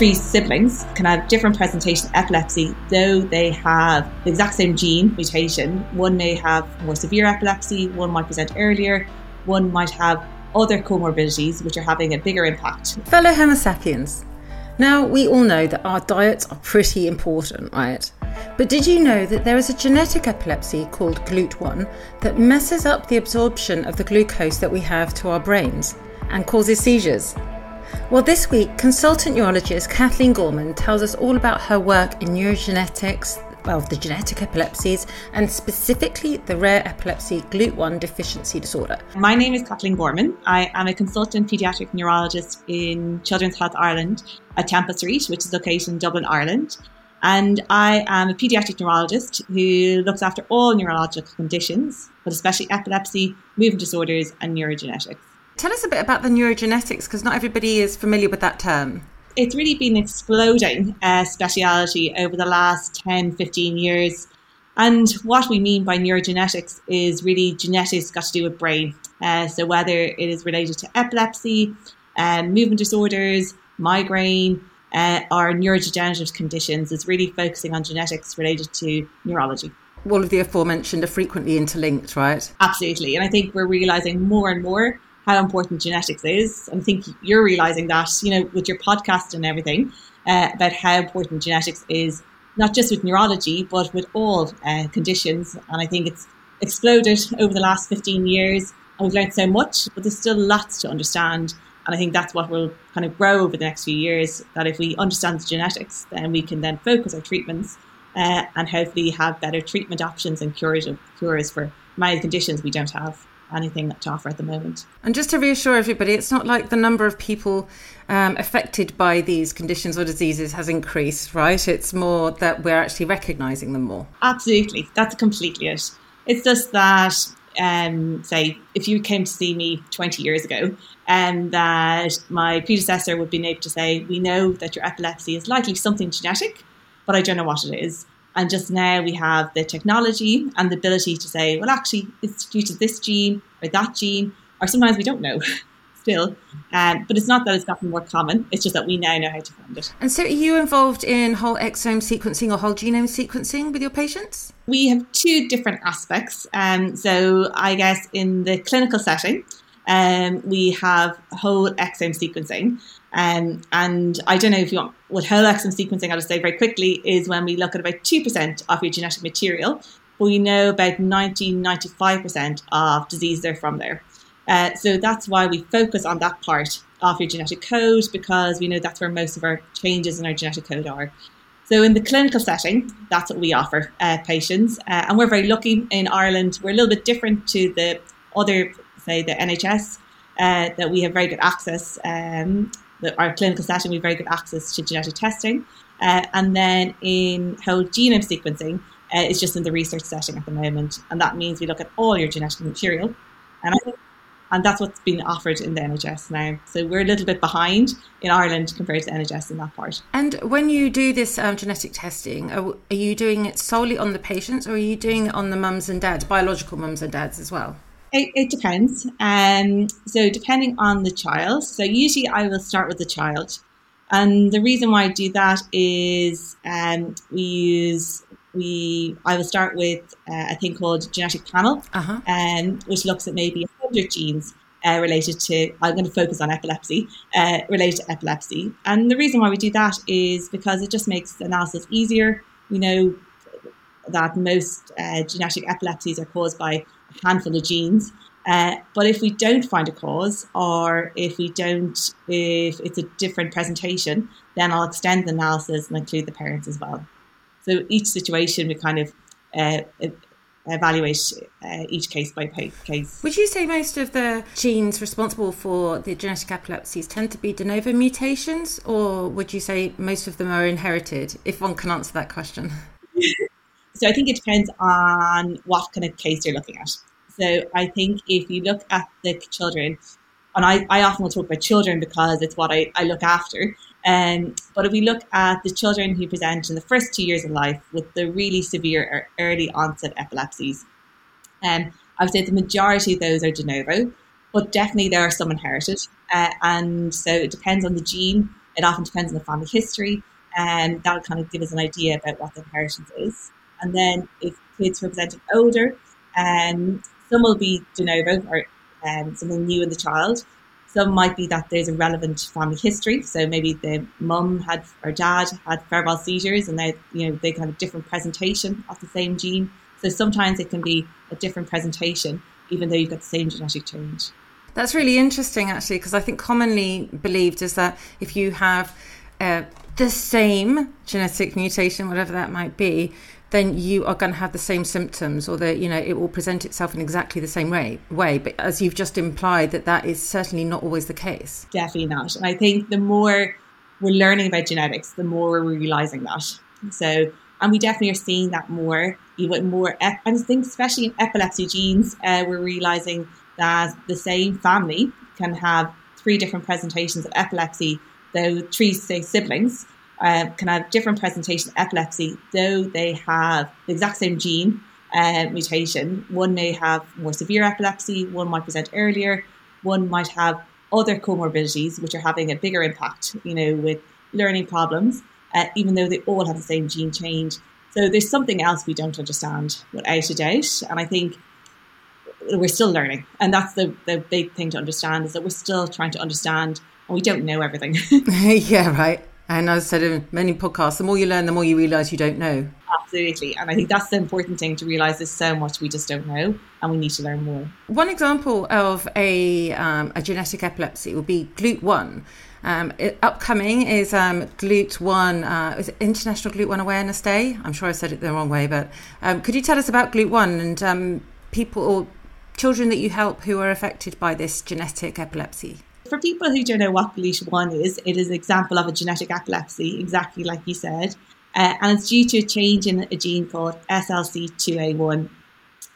three siblings can have different presentation epilepsy, though they have the exact same gene mutation. One may have more severe epilepsy, one might present earlier, one might have other comorbidities which are having a bigger impact. Fellow Homo sapiens, now we all know that our diets are pretty important, right? But did you know that there is a genetic epilepsy called GLUT1 that messes up the absorption of the glucose that we have to our brains and causes seizures? Well, this week, consultant neurologist Kathleen Gorman tells us all about her work in neurogenetics, well, the genetic epilepsies, and specifically the rare epilepsy GLUT1 deficiency disorder. My name is Kathleen Gorman. I am a consultant paediatric neurologist in Children's Health Ireland at Temple Street, which is located in Dublin, Ireland. And I am a paediatric neurologist who looks after all neurological conditions, but especially epilepsy, movement disorders, and neurogenetics. Tell us a bit about the neurogenetics because not everybody is familiar with that term. It's really been exploding uh, speciality over the last 10, 15 years. And what we mean by neurogenetics is really genetics got to do with brain. Uh, so whether it is related to epilepsy, um, movement disorders, migraine, uh, or neurodegenerative conditions, is really focusing on genetics related to neurology all of the aforementioned are frequently interlinked, right? Absolutely. And I think we're realizing more and more how important genetics is. And I think you're realizing that, you know, with your podcast and everything, uh, about how important genetics is, not just with neurology, but with all uh, conditions. And I think it's exploded over the last 15 years. And we've learned so much, but there's still lots to understand. And I think that's what will kind of grow over the next few years. That if we understand the genetics, then we can then focus our treatments uh, and hopefully have better treatment options and curative cures for many conditions we don't have anything to offer at the moment. And just to reassure everybody, it's not like the number of people um, affected by these conditions or diseases has increased, right? It's more that we're actually recognising them more. Absolutely, that's completely it. It's just that, um, say, if you came to see me 20 years ago, and um, that my predecessor would be able to say, We know that your epilepsy is likely something genetic, but I don't know what it is. And just now we have the technology and the ability to say, well, actually, it's due to this gene or that gene, or sometimes we don't know still. Um, but it's not that it's gotten more common, it's just that we now know how to find it. And so, are you involved in whole exome sequencing or whole genome sequencing with your patients? We have two different aspects. Um, so, I guess in the clinical setting, um, we have whole exome sequencing. Um, and I don't know if you want what whole exome sequencing, I'll just say very quickly, is when we look at about 2% of your genetic material, but we know about 90 95% of diseases are from there. Uh, so that's why we focus on that part of your genetic code because we know that's where most of our changes in our genetic code are. So in the clinical setting, that's what we offer uh, patients, uh, and we're very lucky in Ireland. We're a little bit different to the other, say, the NHS, uh, that we have very good access um, our clinical setting, we have very good access to genetic testing. Uh, and then in whole genome sequencing, uh, it's just in the research setting at the moment. And that means we look at all your genetic material. And and that's what's been offered in the NHS now. So we're a little bit behind in Ireland compared to NHS in that part. And when you do this um, genetic testing, are, are, you doing it solely on the patients or are you doing it on the mums and dads, biological mums and dads as well? It, it depends. Um, so depending on the child. So usually I will start with the child. And the reason why I do that is um, we use we I will start with uh, a thing called genetic panel, uh-huh. um, which looks at maybe 100 genes uh, related to, I'm going to focus on epilepsy, uh, related to epilepsy. And the reason why we do that is because it just makes analysis easier. We know that most uh, genetic epilepsies are caused by a handful of genes. Uh, but if we don't find a cause, or if we don't, if it's a different presentation, then I'll extend the analysis and include the parents as well. So each situation we kind of uh, evaluate uh, each case by case. Would you say most of the genes responsible for the genetic epilepsies tend to be de novo mutations, or would you say most of them are inherited? If one can answer that question. So I think it depends on what kind of case you're looking at. So I think if you look at the children, and I, I often will talk about children because it's what I, I look after. Um, but if we look at the children who present in the first two years of life with the really severe or early onset epilepsies, um, I would say the majority of those are de novo, but definitely there are some inherited. Uh, and so it depends on the gene It often depends on the family history, and that'll kind of give us an idea about what the inheritance is. And then if kids representing older, um, some will be de novo or um, something new in the child. Some might be that there's a relevant family history. So maybe the mum had or dad had febrile seizures and they, you know, they kind of different presentation of the same gene. So sometimes it can be a different presentation, even though you've got the same genetic change. That's really interesting, actually, because I think commonly believed is that if you have uh, the same genetic mutation, whatever that might be, then you are going to have the same symptoms or that you know it will present itself in exactly the same way way. But as you've just implied that that is certainly not always the case. Definitely not. And i think the more we're learning about genetics the more we're realizing that. So and we definitely are seeing that more even more i think especially in epilepsy genes uh, we're realizing that the same family can have three different presentations of epilepsy though three say siblings uh, can have different presentations of epilepsy, though they have the exact same gene uh, mutation. One may have more severe epilepsy, one might present earlier, one might have other comorbidities which are having a bigger impact, you know, with learning problems, uh, even though they all have the same gene change. So there's something else we don't understand without a doubt. And I think we're still learning. And that's the, the big thing to understand is that we're still trying to understand and we don't know everything. yeah, right. And as I said in many podcasts, the more you learn, the more you realize you don't know. Absolutely. And I think that's the important thing to realize there's so much we just don't know and we need to learn more. One example of a, um, a genetic epilepsy would be GLUT1. Um, it, upcoming is um, GLUT1, uh, is International GLUT1 Awareness Day? I'm sure I said it the wrong way, but um, could you tell us about GLUT1 and um, people or children that you help who are affected by this genetic epilepsy? For people who don't know what GLUT1 is, it is an example of a genetic epilepsy, exactly like you said. Uh, and it's due to a change in a gene called SLC2A1.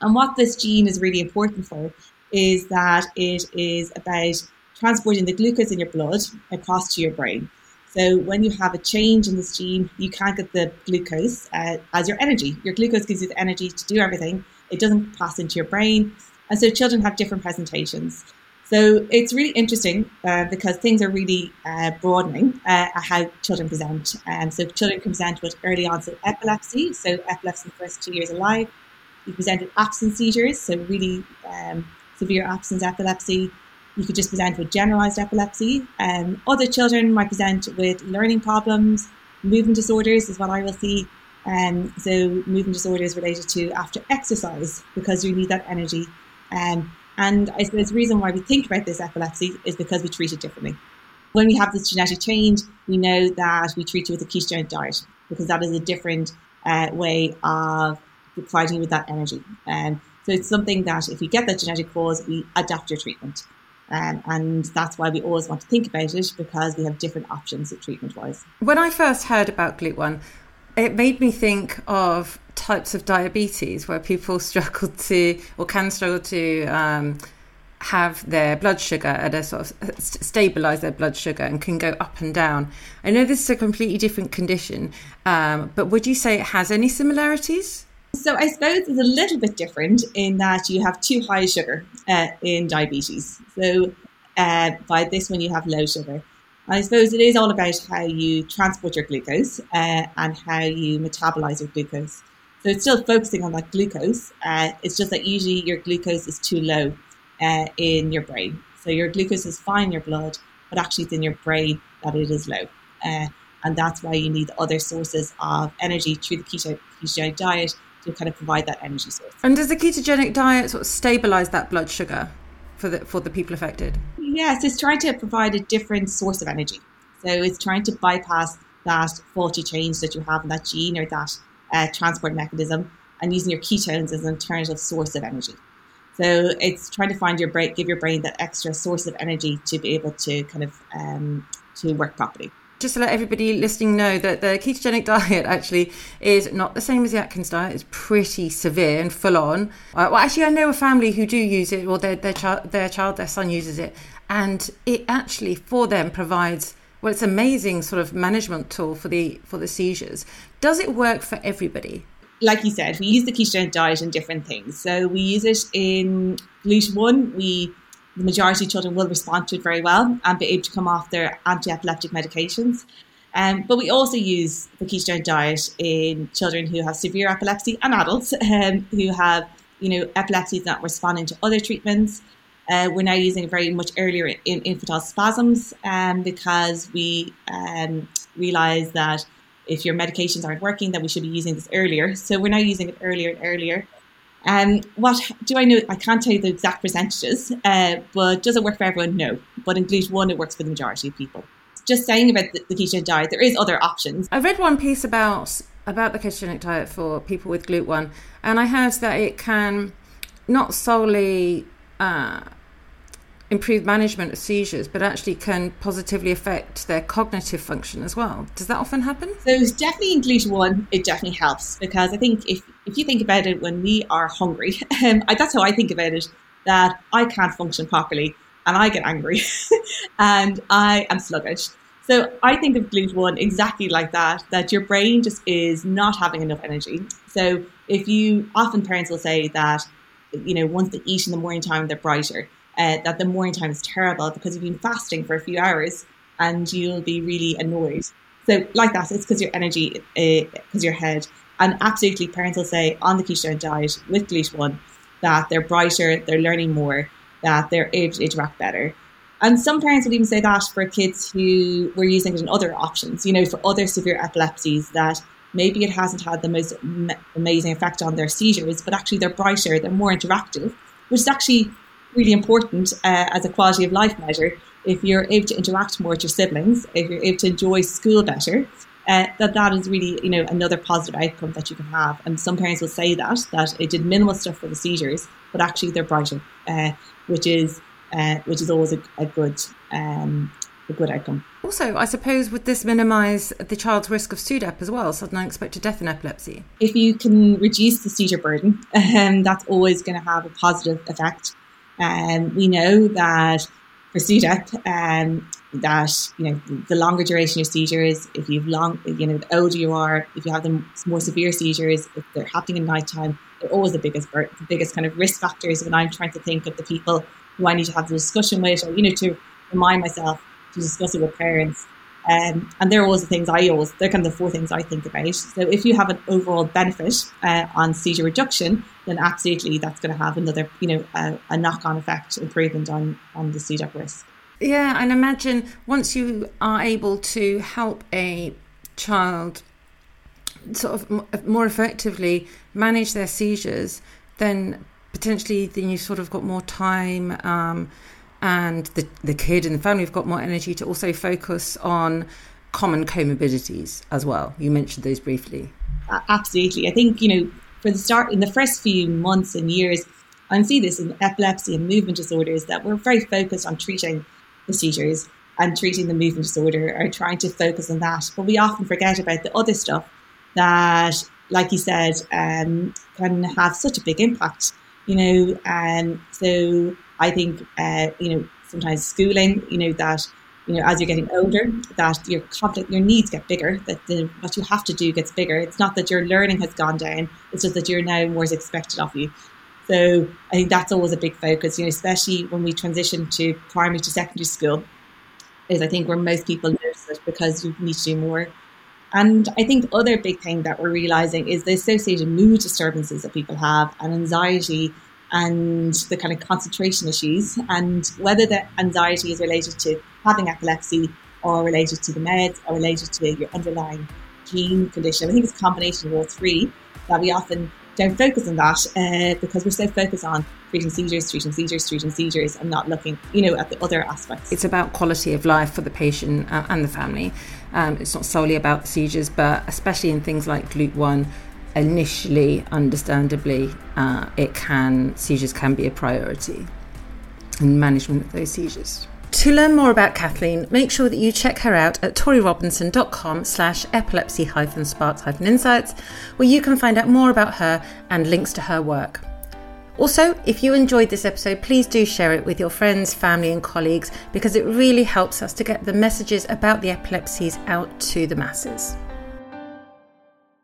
And what this gene is really important for is that it is about transporting the glucose in your blood across to your brain. So when you have a change in this gene, you can't get the glucose uh, as your energy. Your glucose gives you the energy to do everything. It doesn't pass into your brain. And so children have different presentations. So it's really interesting uh, because things are really uh, broadening uh, how children present. Um, so children can present with early onset epilepsy, so epilepsy in the first two years of life. You present with absence seizures, so really um, severe absence epilepsy. You could just present with generalized epilepsy. Um, other children might present with learning problems, movement disorders is what I will see. Um, so movement disorders related to after exercise because you need that energy. Um, and I suppose the reason why we think about this epilepsy is because we treat it differently. When we have this genetic change, we know that we treat you with a ketogenic diet because that is a different uh, way of providing you with that energy. Um, so it's something that if we get that genetic cause, we adapt your treatment. Um, and that's why we always want to think about it because we have different options treatment wise. When I first heard about GLUT1, it made me think of types of diabetes where people struggle to or can struggle to um, have their blood sugar at a sort of stabilize their blood sugar and can go up and down. I know this is a completely different condition, um, but would you say it has any similarities? So I suppose it's a little bit different in that you have too high sugar uh, in diabetes. So uh, by this one you have low sugar. I suppose it is all about how you transport your glucose uh, and how you metabolize your glucose. So it's still focusing on that glucose. Uh, it's just that usually your glucose is too low uh, in your brain. So your glucose is fine in your blood, but actually it's in your brain that it is low. Uh, and that's why you need other sources of energy through the keto, ketogenic diet to kind of provide that energy source. And does the ketogenic diet sort of stabilize that blood sugar for the for the people affected? Yes, it's trying to provide a different source of energy. So it's trying to bypass that faulty change that you have in that gene or that uh, transport mechanism and using your ketones as an alternative source of energy. So it's trying to find your brain, give your brain that extra source of energy to be able to kind of um, to work properly. Just to let everybody listening know that the ketogenic diet actually is not the same as the Atkins diet. It's pretty severe and full on. Uh, well, actually, I know a family who do use it, or their their their child, their son uses it, and it actually for them provides well, it's an amazing sort of management tool for the for the seizures. Does it work for everybody? Like you said, we use the ketogenic diet in different things. So we use it in GLUT1. We the majority of children will respond to it very well and be able to come off their anti-epileptic medications. Um, but we also use the ketogenic diet in children who have severe epilepsy and adults um, who have, you know, epilepsy not responding to other treatments. Uh, we're now using it very much earlier in infantile spasms um, because we um, realize that if your medications aren't working, then we should be using this earlier. So we're now using it earlier and earlier. Um, what do I know? I can't tell you the exact percentages, uh, but does it work for everyone? No. But in GLUT1, it works for the majority of people. Just saying about the, the ketogenic diet, there is other options. I read one piece about about the ketogenic diet for people with GLUT1, and I heard that it can not solely uh, improve management of seizures, but actually can positively affect their cognitive function as well. Does that often happen? So it's definitely in GLUT1, it definitely helps because I think if, if you think about it, when we are hungry, um, that's how I think about it, that I can't function properly and I get angry and I am sluggish. So I think of GLUT1 exactly like that, that your brain just is not having enough energy. So if you, often parents will say that, you know, once they eat in the morning time, they're brighter uh, that the morning time is terrible because you've been fasting for a few hours and you'll be really annoyed. So, like that, it's because your energy, because uh, your head. And absolutely, parents will say on the ketogenic diet with GLUT1 that they're brighter, they're learning more, that they're able to interact better. And some parents would even say that for kids who were using it in other options, you know, for other severe epilepsies, that maybe it hasn't had the most amazing effect on their seizures, but actually they're brighter, they're more interactive, which is actually really important uh, as a quality of life measure. If you're able to interact more with your siblings, if you're able to enjoy school better, uh, that that is really you know another positive outcome that you can have. And some parents will say that that it did minimal stuff for the seizures, but actually they're brighter, uh, which is uh, which is always a, a good um, a good outcome. Also, I suppose would this minimise the child's risk of SUDEP as well, sudden unexpected death in epilepsy? If you can reduce the seizure burden, um, that's always going to have a positive effect. Um, we know that for SUDEP, um, that you know the longer duration your seizures, if you've long, you know, the older you are, if you have the more severe seizures, if they're happening in nighttime, they're always the biggest, the biggest kind of risk factors when I'm trying to think of the people who I need to have the discussion with, or you know, to remind myself to discuss it with parents. Um, and they're always the things I always, they're kind of the four things I think about. So if you have an overall benefit uh, on seizure reduction, then absolutely that's going to have another, you know, a, a knock-on effect improvement on, on the SUDEP risk. Yeah, and imagine once you are able to help a child sort of more effectively manage their seizures, then potentially then you've sort of got more time um, and the, the kid and the family have got more energy to also focus on common comorbidities as well. You mentioned those briefly. Absolutely. I think, you know, for the start, in the first few months and years, I see this in epilepsy and movement disorders that we're very focused on treating the seizures and treating the movement disorder or trying to focus on that. But we often forget about the other stuff that, like you said, um, can have such a big impact, you know. And so I think, uh, you know, sometimes schooling, you know, that, you know, as you're getting older, that your conflict, your needs get bigger, that the, what you have to do gets bigger. It's not that your learning has gone down, it's just that you're now more is expected of you. So I think that's always a big focus, you know, especially when we transition to primary to secondary school, is I think where most people notice it because you need to do more. And I think the other big thing that we're realizing is the associated mood disturbances that people have and anxiety and the kind of concentration issues, and whether the anxiety is related to having epilepsy or related to the meds or related to your underlying gene condition. I think it's a combination of all three that we often don't focus on that uh, because we're so focused on treating seizures, treating seizures, treating seizures, and not looking, you know, at the other aspects. It's about quality of life for the patient uh, and the family. Um, it's not solely about seizures, but especially in things like GLUT1, initially, understandably, uh, it can seizures can be a priority in management of those seizures. To learn more about Kathleen, make sure that you check her out at torierobinson.com slash epilepsy hyphen sparks hyphen insights, where you can find out more about her and links to her work. Also, if you enjoyed this episode, please do share it with your friends, family, and colleagues because it really helps us to get the messages about the epilepsies out to the masses.